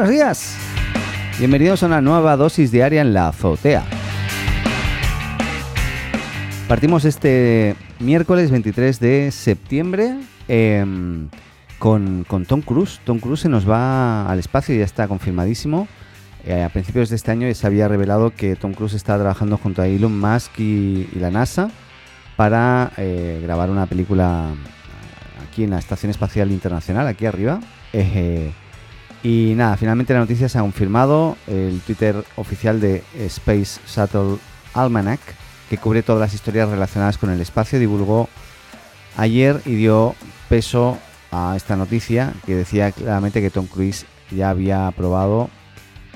Buenos días. Bienvenidos a una nueva dosis diaria en la azotea. Partimos este miércoles 23 de septiembre em, con, Tom Cruise. Tom Cruise se nos va al espacio y ya está confirmadísimo. Eh, a principios de este año se había revelado que Tom Cruise está trabajando junto a Elon Musk y, la NASA para eh, grabar una película aquí en la Estación Espacial Internacional, aquí arriba. Eh, y nada, finalmente la noticia se ha confirmado. El Twitter oficial de Space Shuttle Almanac, que cubre todas las historias relacionadas con el espacio, divulgó ayer y dio peso a esta noticia que decía claramente que Tom Cruise ya había aprobado,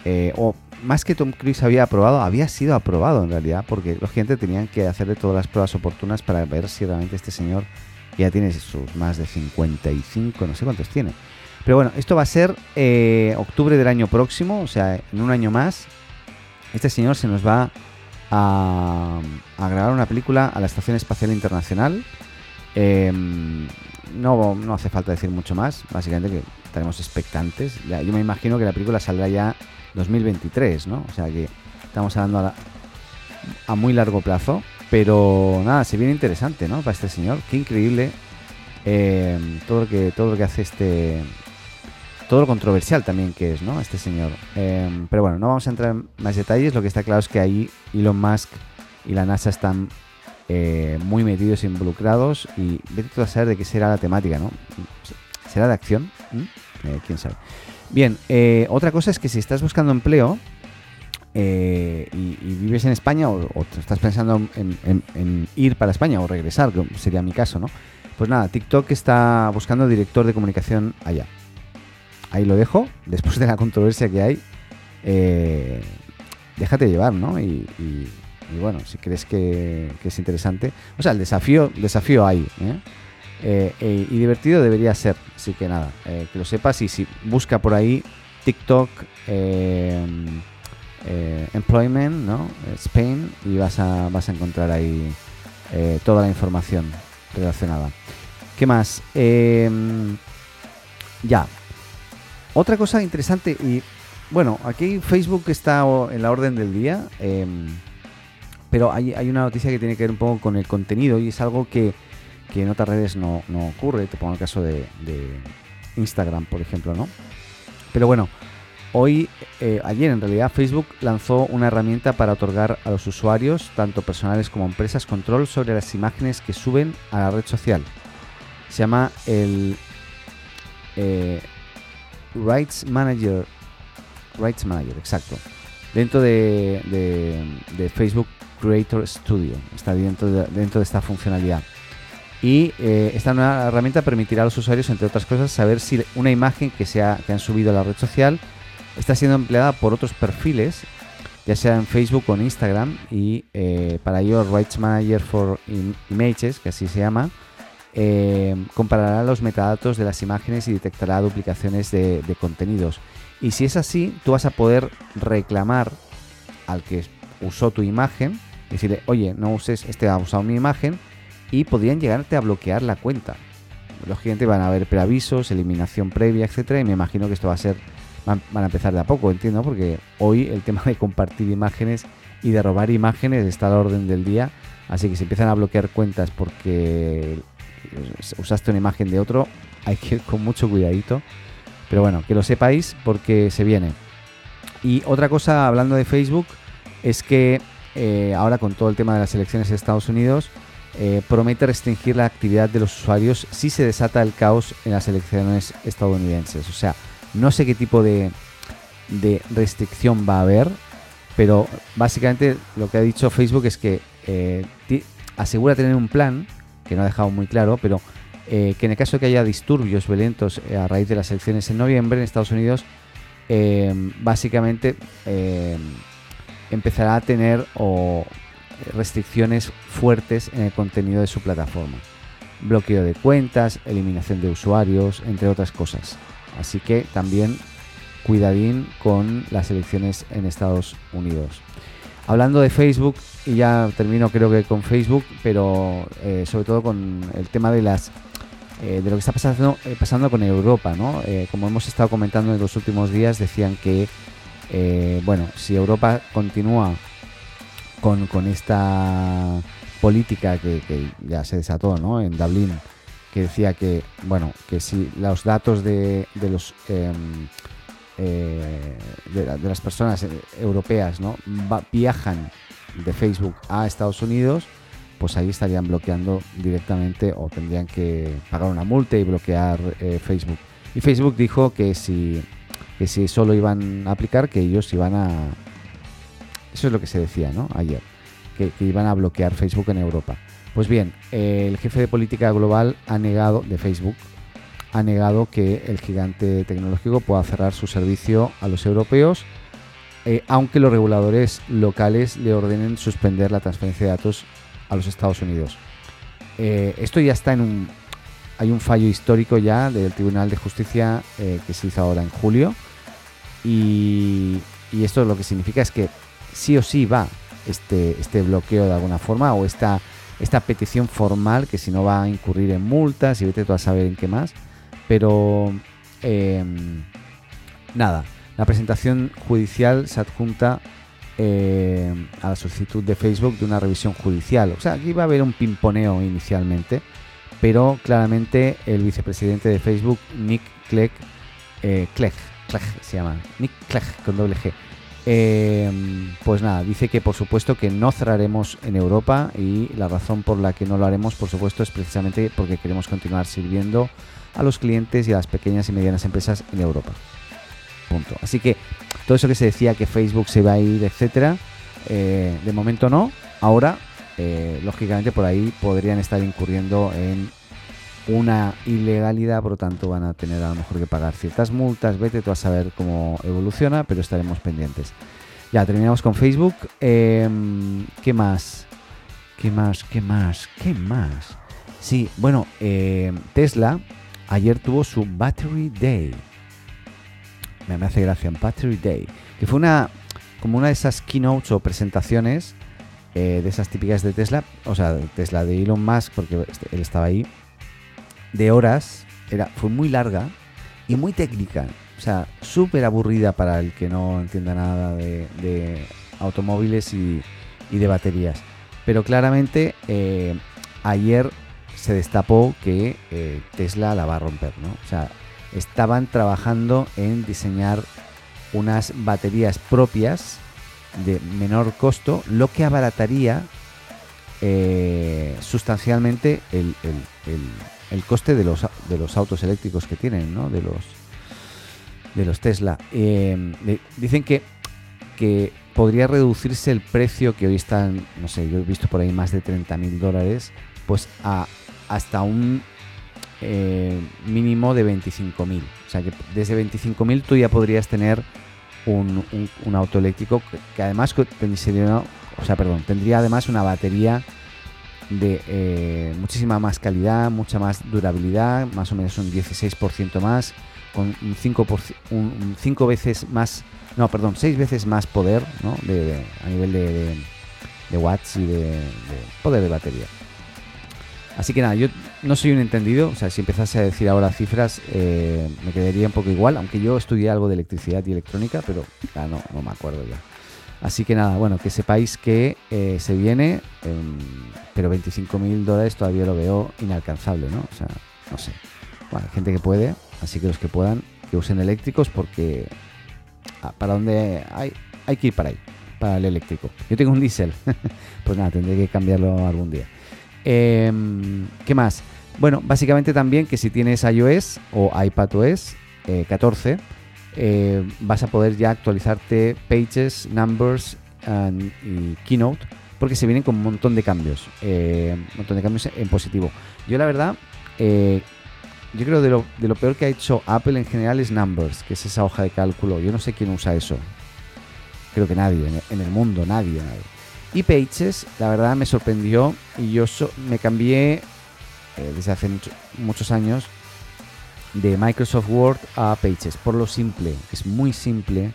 eh, o más que Tom Cruise había aprobado, había sido aprobado en realidad, porque los gente tenían que hacerle todas las pruebas oportunas para ver si realmente este señor ya tiene sus más de 55, no sé cuántos tiene. Pero bueno, esto va a ser eh, octubre del año próximo, o sea, en un año más. Este señor se nos va a, grabar una película a la Estación Espacial Internacional. Em, no, no hace falta decir mucho más, básicamente que estaremos expectantes. yo me imagino que la película saldrá ya 2023, ¿no? O sea que estamos hablando a muy largo plazo. Pero nada, se viene interesante, ¿no? Para este señor. Qué increíble eh, todo, lo que, todo lo que hace este... Todo lo controversial también que es, ¿no? Este señor. Eh, pero bueno, no vamos a entrar en más detalles. Lo que está claro es que ahí Elon Musk y la NASA están eh, muy metidos involucrados. Y vete a saber de qué será la temática, ¿no? ¿Será de acción? ¿Mm? ¿Quién sabe? Bien, otra cosa es que si estás buscando empleo, eh, y, vives en España o, estás pensando en, ir para España o regresar, que sería mi caso, ¿no? Pues nada, TikTok está buscando director de comunicación allá. Ahí lo dejo, después de la controversia que hay, eh, déjate llevar, ¿no? Y, bueno, si crees que, es interesante. O sea, el desafío, desafío hay, ¿eh? y divertido debería ser, así que nada, que lo sepas y si busca por ahí TikTok eh, employment, ¿no? Spain y vas a, vas a encontrar ahí eh, toda la información relacionada. ¿Qué más? Ya. Otra cosa interesante y bueno, aquí Facebook está en la orden del día, em, pero hay, una noticia que tiene que ver un poco con el contenido y es algo que, en otras redes no, ocurre. Te pongo el caso de, de Instagram, por ejemplo, ¿no? Pero bueno, Hoy, eh, ayer en realidad, Facebook lanzó una herramienta para otorgar a los usuarios, tanto personales como empresas, control sobre las imágenes que suben a la red social. Se llama el eh, Rights Manager. Rights Manager, exacto. Dentro de, Facebook Creator Studio. Está dentro de, dentro de esta funcionalidad. Y eh, esta nueva herramienta permitirá a los usuarios, entre otras cosas, saber si una imagen que, se que han subido a la red social está siendo empleada por otros perfiles, ya sea en Facebook o en Instagram, y eh, para ello Rights Manager for Images, que así se llama, eh, comparará los metadatos de las imágenes y detectará duplicaciones de, contenidos. Y si es así, tú vas a poder reclamar al que usó tu imagen, decirle, oye, no uses, este ha usado mi imagen, y podrían llegarte a bloquear la cuenta. Lógicamente van a haber preavisos, eliminación previa, etcétera, y me imagino que esto va a ser van, a empezar de a poco, entiendo, porque hoy el tema de compartir imágenes y de robar imágenes está al orden del día. Así que si empiezan a bloquear cuentas porque usaste una imagen de otro, hay que ir con mucho cuidadito. Pero bueno, que lo sepáis porque se viene. Y otra cosa, hablando de Facebook, es que eh, ahora con todo el tema de las elecciones de Estados Unidos, eh, promete restringir la actividad de los usuarios si se desata el caos en las elecciones estadounidenses. O sea, no sé qué tipo de, restricción va a haber, pero básicamente lo que ha dicho Facebook es que eh, asegura tener un plan, que no ha dejado muy claro, pero eh, que en el caso de que haya disturbios violentos eh, a raíz de las elecciones en noviembre en Estados Unidos, básicamente empezará a tener restricciones fuertes en el contenido de su plataforma. Bloqueo de cuentas, eliminación de usuarios, entre otras cosas. Así que también cuidadín con las elecciones en Estados Unidos. Hablando de Facebook, y ya termino creo que con Facebook, pero eh, sobre todo con el tema de las de lo que está pasando, pasando con Europa, ¿no? como hemos estado comentando en los últimos días, decían que, bueno, si Europa continúa con, con esta política que, ya se desató ¿no? en Dublín, que decía que, bueno, que si los datos de, de los em, eh, de, las personas eh, europeas ¿no? viajan de Facebook a Estados Unidos, pues ahí estarían bloqueando directamente o tendrían que pagar una multa y bloquear eh, Facebook. Y Facebook dijo que si, que si solo iban a aplicar, que ellos iban a... Eso es lo que se decía ¿no? ayer que, iban a bloquear Facebook en Europa. Pues bien, el jefe de política global ha negado, de Facebook, ha negado que el gigante tecnológico pueda cerrar su servicio a los europeos, eh, aunque los reguladores locales le ordenen suspender la transferencia de datos a los Estados Unidos. Eh, esto ya está en un... Hay un fallo histórico ya del Tribunal de Justicia eh, que se hizo ahora en julio y, y esto lo que significa es que sí o sí va este, este bloqueo de alguna forma o esta, esta petición formal que si no va a incurrir en multas y vete tú a saber en qué más. Pero em, nada, la presentación judicial se adjunta em, a la solicitud de Facebook de una revisión judicial. O sea, aquí va a haber un pimponeo inicialmente, pero claramente el vicepresidente de Facebook, Nick Clegg, eh, Clegg, Clegg se llama, Nick Clegg con doble G, eh, pues nada, dice que por supuesto que no cerraremos en Europa y la razón por la que no lo haremos, por supuesto, es precisamente porque queremos continuar sirviendo a los clientes y a las pequeñas y medianas empresas en Europa. Punto. Así que todo eso que se decía que Facebook se va a ir, etcétera, eh, de momento no. Ahora, eh, lógicamente, por ahí podrían estar incurriendo en una ilegalidad, por lo tanto van a tener a lo mejor que pagar ciertas multas, vete tú a saber cómo evoluciona, pero estaremos pendientes. Ya, terminamos con Facebook. Em, ¿Qué más? ¿Qué más? ¿Qué más? ¿Qué más? Sí, bueno, em, Tesla ayer tuvo su Battery Day. Me, hace gracia, Battery Day. Que fue una como una de esas keynotes o presentaciones eh, de esas típicas de Tesla, o sea, Tesla de Elon Musk, porque este, él estaba ahí, de horas, era, fue muy larga y muy técnica. O sea, súper aburrida para el que no entienda nada de, automóviles y, de baterías. Pero claramente eh, ayer se destapó que eh, Tesla la va a romper, ¿no? O sea, estaban trabajando en diseñar unas baterías propias de menor costo, lo que abarataría eh, sustancialmente el coste de los, de los autos eléctricos que tienen, ¿no? De los, de los Tesla. Em, dicen que, que podría reducirse el precio que hoy están, no sé, yo he visto por ahí más de 30 mil dólares, pues a hasta un eh, mínimo de 25 mil. O sea que desde 25 mil tú ya podrías tener un, un, auto eléctrico que, además tendría, o sea, perdón, tendría además una batería de eh, muchísima más calidad, mucha más durabilidad, más o menos un 16% más, con un 5, un, 5 veces más, no, perdón, 6 veces más poder ¿no? de, a nivel de, de, watts y de, poder de batería. Así que nada, yo no soy un entendido, o sea, si empezase a decir ahora cifras eh, me quedaría un poco igual, aunque yo estudié algo de electricidad y electrónica, pero ya no, no me acuerdo ya. Así que nada, bueno, que sepáis que eh, se viene, em, pero 25 mil dólares todavía lo veo inalcanzable, ¿no? O sea, no sé. Bueno, hay gente que puede, así que los que puedan, que usen eléctricos porque ah, para donde hay, hay que ir para ahí, para el eléctrico. Yo tengo un diésel, pues nada, tendré que cambiarlo algún día. Em, ¿Qué más? Bueno, básicamente también que si tienes iOS o iPadOS 14, eh, vas a poder ya actualizarte Pages, Numbers y Keynote porque se vienen con un montón de cambios, eh, un montón de cambios en positivo. Yo la verdad, eh, yo creo de lo, de lo peor que ha hecho Apple en general es Numbers, que es esa hoja de cálculo. Yo no sé quién usa eso. Creo que nadie, en el, mundo, nadie, Y Pages, la verdad me sorprendió y yo me cambié desde hace muchos años de Microsoft Word a Pages, por lo simple, es muy simple,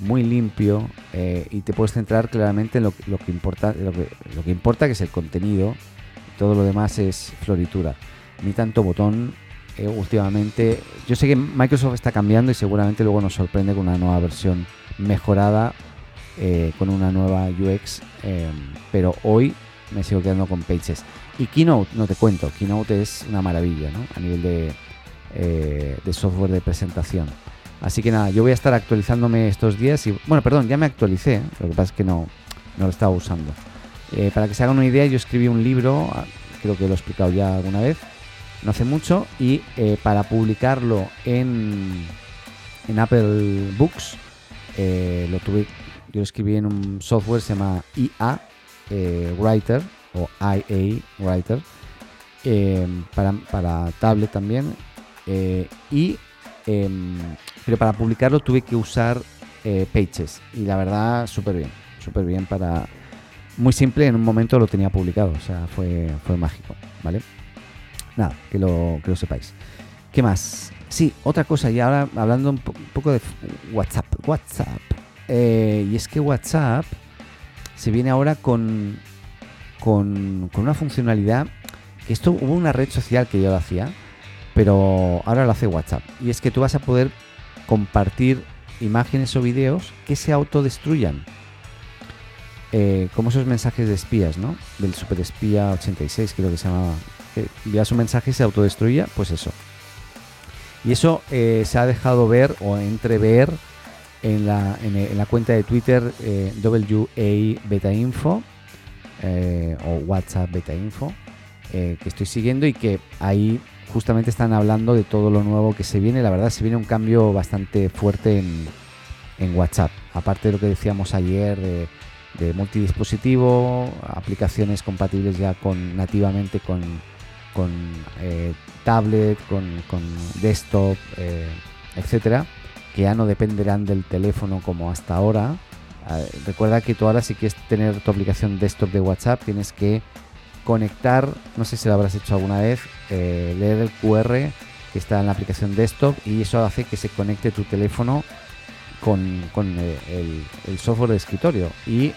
muy limpio eh, y te puedes centrar claramente en lo, que importa, lo que, importa que es el contenido, todo lo demás es floritura. ni tanto botón eh, últimamente. Yo sé que Microsoft está cambiando y seguramente luego nos sorprende con una nueva versión mejorada, eh, con una nueva UX, em, pero hoy me sigo quedando con Pages. Y Keynote, no te cuento, Keynote es una maravilla ¿no? a nivel de, eh, de software de presentación. Así que nada, yo voy a estar actualizándome estos días y, bueno, perdón, ya me actualicé, lo que pasa es que no, no lo estaba usando. para que se hagan una idea, yo escribí un libro, ah, creo que lo he explicado ya alguna vez, no hace mucho y eh, para publicarlo en, en Apple Books eh, lo tuve yo escribí en un software se llama IA eh, Writer o IA Writer para, para, tablet también y em, pero para publicarlo tuve que usar Pages y la verdad súper bien súper bien para muy simple en un momento lo tenía publicado o sea fue fue mágico vale nada, que lo, que lo sepáis. ¿Qué más? Sí, otra cosa, y ahora hablando un, poco de WhatsApp. WhatsApp. Eh, y es que WhatsApp se viene ahora con, con, con, una funcionalidad que esto hubo una red social que yo lo hacía, pero ahora lo hace WhatsApp. Y es que tú vas a poder compartir imágenes o videos que se autodestruyan. Eh, como esos mensajes de espías, ¿no? Del super espía 86, creo que se llamaba que envías un mensaje y se autodestruía, pues eso. Y eso eh, se ha dejado ver o entrever en la, en, la cuenta de Twitter eh, WA Beta Info eh, o WhatsApp Beta Info que estoy siguiendo y que ahí justamente están hablando de todo lo nuevo que se viene. La verdad se viene un cambio bastante fuerte en, en WhatsApp. Aparte de lo que decíamos ayer de, de multidispositivo, aplicaciones compatibles ya con nativamente con con eh, tablet, con, desktop, eh, etcétera, que ya no dependerán del teléfono como hasta ahora. Ah, recuerda que tú ahora si quieres tener tu aplicación desktop de WhatsApp tienes que conectar, no sé si lo habrás hecho alguna vez, eh, leer el QR que está en la aplicación desktop y eso hace que se conecte tu teléfono con, el, software de escritorio y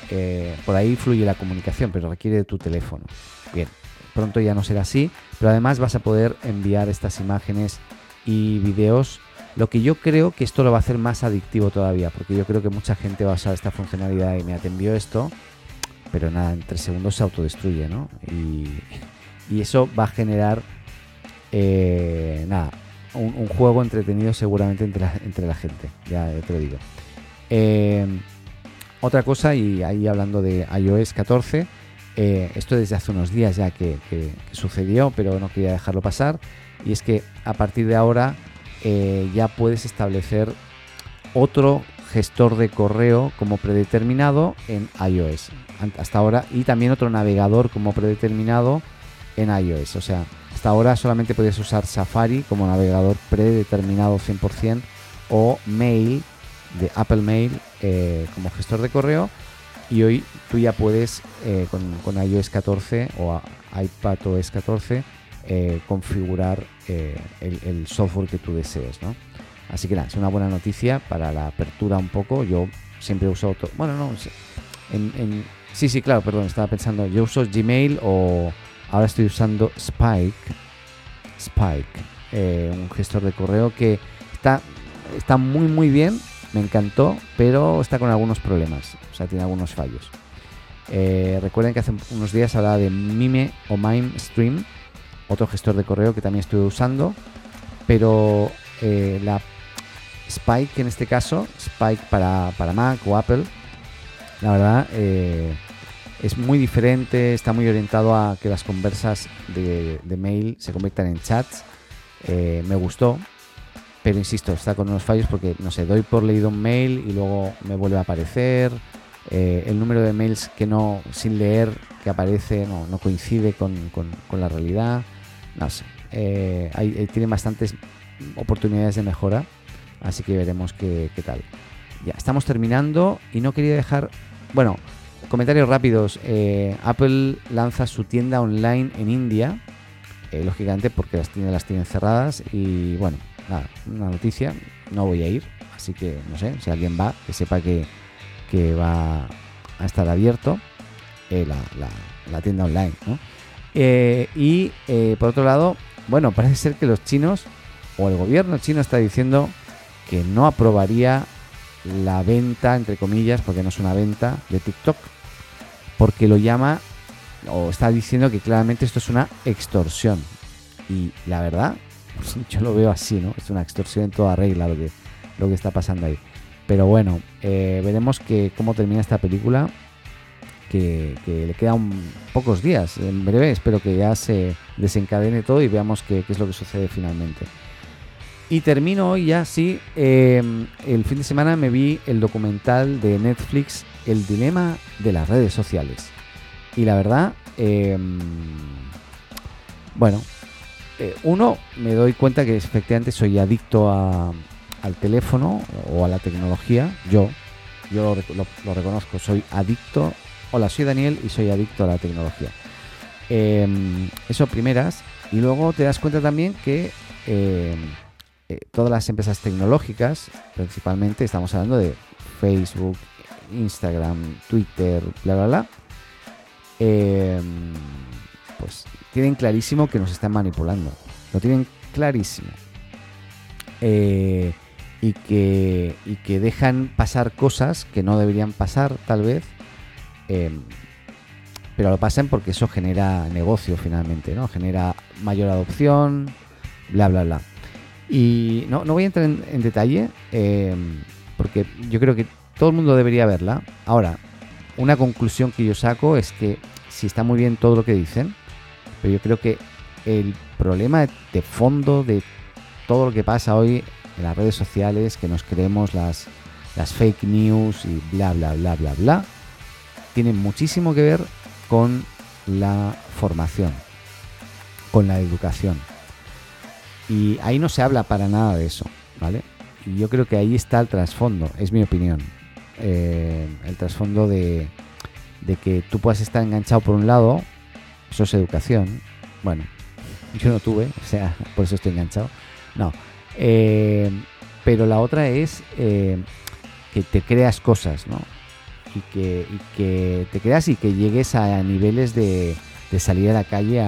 por ahí fluye la comunicación, pero requiere de tu teléfono. Bien, Pronto ya no será así, pero además vas a poder enviar estas imágenes y videos. Lo que yo creo que esto lo va a hacer más adictivo todavía, porque yo creo que mucha gente va a usar esta funcionalidad y me atendió esto, pero nada, en tres segundos se autodestruye, ¿no? Y, eso va a generar, eh, nada, un, juego entretenido seguramente entre la, entre la gente, ya te lo digo. Eh, otra cosa, y ahí hablando de iOS 14, eh, esto desde hace unos días ya que, sucedió, pero no quería dejarlo pasar. Y es que a partir de ahora eh, ya puedes establecer otro gestor de correo como predeterminado en iOS. Hasta ahora. Y también otro navegador como predeterminado en iOS. O sea, hasta ahora solamente podías usar Safari como navegador predeterminado 100% o Mail de Apple Mail eh, como gestor de correo y hoy tú ya puedes eh, con, iOS 14 o iPadOS 14 eh, configurar el, software que tú desees, ¿no? Así que nada, es una buena noticia para la apertura un poco. Yo siempre uso bueno, no, en, sí, sí, claro, perdón, estaba pensando, yo uso Gmail o ahora estoy usando Spike, Spike, un gestor de correo que está, está muy, muy bien, me encantó, pero está con algunos problemas o sea, tiene algunos fallos. Eh, recuerden que hace unos días hablaba de Mime o Mime Stream, otro gestor de correo que también estuve usando, pero eh, la Spike en este caso, Spike para, Mac o Apple, la verdad eh, es muy diferente, está muy orientado a que las conversas de, mail se conviertan en chats. me gustó, pero insisto, está con unos fallos porque, no sé, doy por leído un mail y luego me vuelve a aparecer. Eh, el número de mails que no, sin leer, que aparece, no, coincide con, la realidad. No sé. Eh, hay, tiene bastantes oportunidades de mejora. Así que veremos qué, tal. Ya, estamos terminando y no quería dejar. Bueno, comentarios rápidos. Eh, Apple lanza su tienda online en India. lógicamente porque las tiendas las tienen cerradas. Y bueno, nada, una noticia. No voy a ir. Así que no sé, si alguien va, que sepa que que va a estar abierto eh, la, tienda online. Eh, y eh, por otro lado, bueno, parece ser que los chinos o el gobierno chino está diciendo que no aprobaría la venta, entre comillas, porque no es una venta, de TikTok, porque lo llama o está diciendo que claramente esto es una extorsión. Y la verdad, yo lo veo así, ¿no? Es una extorsión en toda regla lo que, lo que está pasando ahí. Pero bueno, eh, veremos que cómo termina esta película, que, le quedan pocos días. En breve espero que ya se desencadene todo y veamos qué, es lo que sucede finalmente. Y termino hoy ya, sí, em, el fin de semana me vi el documental de Netflix, El dilema de las redes sociales. Y la verdad, em, bueno, eh, uno, me doy cuenta que efectivamente soy adicto al teléfono o a la tecnología. Yo, yo lo, reconozco, soy adicto. Hola, soy Daniel y soy adicto a la tecnología. Em, eso primeras. Y luego te das cuenta también que eh, todas las empresas tecnológicas, principalmente estamos hablando de Facebook, Instagram, Twitter, bla, bla, bla, pues tienen clarísimo que nos están manipulando. Lo tienen clarísimo. Eh, y, que, y que dejan pasar cosas que no deberían pasar, tal vez. Em, pero lo pasan porque eso genera negocio finalmente, ¿no? Genera mayor adopción, bla, bla, bla. Y no, no voy a entrar en, detalle, em, porque yo creo que todo el mundo debería verla. Ahora, una conclusión que yo saco es que si está muy bien todo lo que dicen, pero yo creo que el problema de fondo de todo lo que pasa hoy en las redes sociales, que nos creemos las fake news y bla, bla, bla, bla, bla, tiene muchísimo que ver con la formación, con la educación. Y ahí no se habla para nada de eso, ¿vale? Y yo creo que ahí está el trasfondo, es mi opinión. Eh, el trasfondo de, de que tú puedas estar enganchado por un lado eso es educación. Bueno, yo no tuve, o sea, por eso estoy enganchado. No. Eh, pero la otra es eh, que te creas cosas, ¿no? Y que, que, te creas y que llegues a niveles de, salir a la calle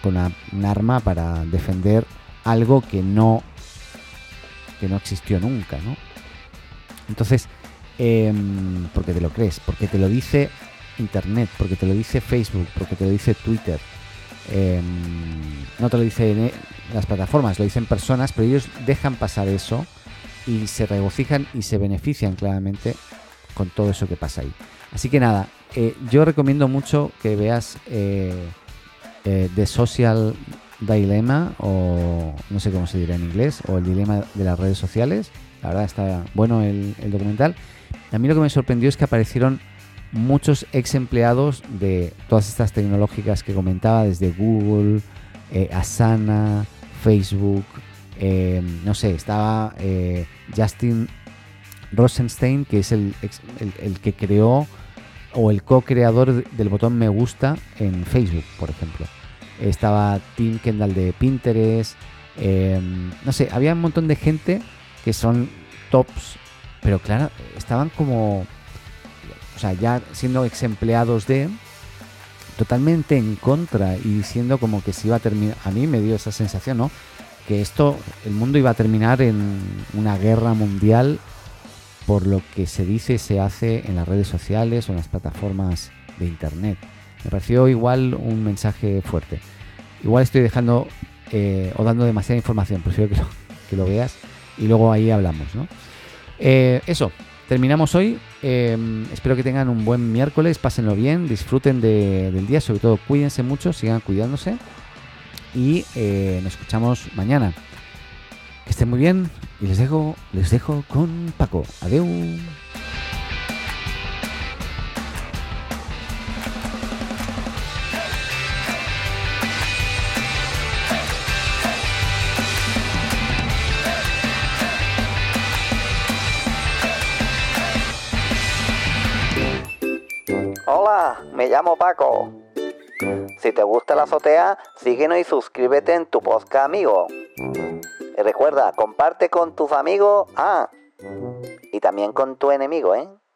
con un arma para defender algo que no, que no existió nunca, ¿no? Entonces, em, porque te lo crees, porque te lo dice Internet, porque te lo dice Facebook, porque te lo dice Twitter. Em, no te lo dicen las plataformas, lo dicen personas, pero ellos dejan pasar eso y se regocijan y se benefician claramente con todo eso que pasa ahí. Así que nada, eh, yo recomiendo mucho que veas eh, eh, The Social Dilemma, o no sé cómo se dirá en inglés, o el dilema de las redes sociales. La verdad está bueno el, el documental. A mí lo que me sorprendió es que aparecieron muchos ex empleados de todas estas tecnológicas que comentaba, desde Google, eh, Asana, Facebook, eh, no sé, estaba eh, Justin Rosenstein, que es el, el, que creó o el co-creador del botón me gusta en Facebook, por ejemplo. Estaba Tim Kendall de Pinterest, no sé, había un montón de gente que son tops, pero claro, estaban como o sea, ya siendo ex empleados de, totalmente en contra y diciendo como que se iba a terminar, a mí me dio esa sensación, ¿no? Que esto, el mundo iba a terminar en una guerra mundial por lo que se dice y se hace en las redes sociales o en las plataformas de internet. Me pareció igual un mensaje fuerte. Igual estoy dejando eh, o dando demasiada información, prefiero que lo, que lo veas y luego ahí hablamos, ¿no? Eh, eso, terminamos hoy. Em, espero que tengan un buen miércoles, pásenlo bien, disfruten del día, sobre todo cuídense mucho, sigan cuidándose y eh, nos escuchamos mañana. Que estén muy bien y les dejo, les dejo con Paco. Adiós. Llamo Paco. Si te gusta la azotea, síguenos y suscríbete en tu podcast amigo. Y recuerda, comparte con tus amigos, ah, y también con tu enemigo, ¿eh?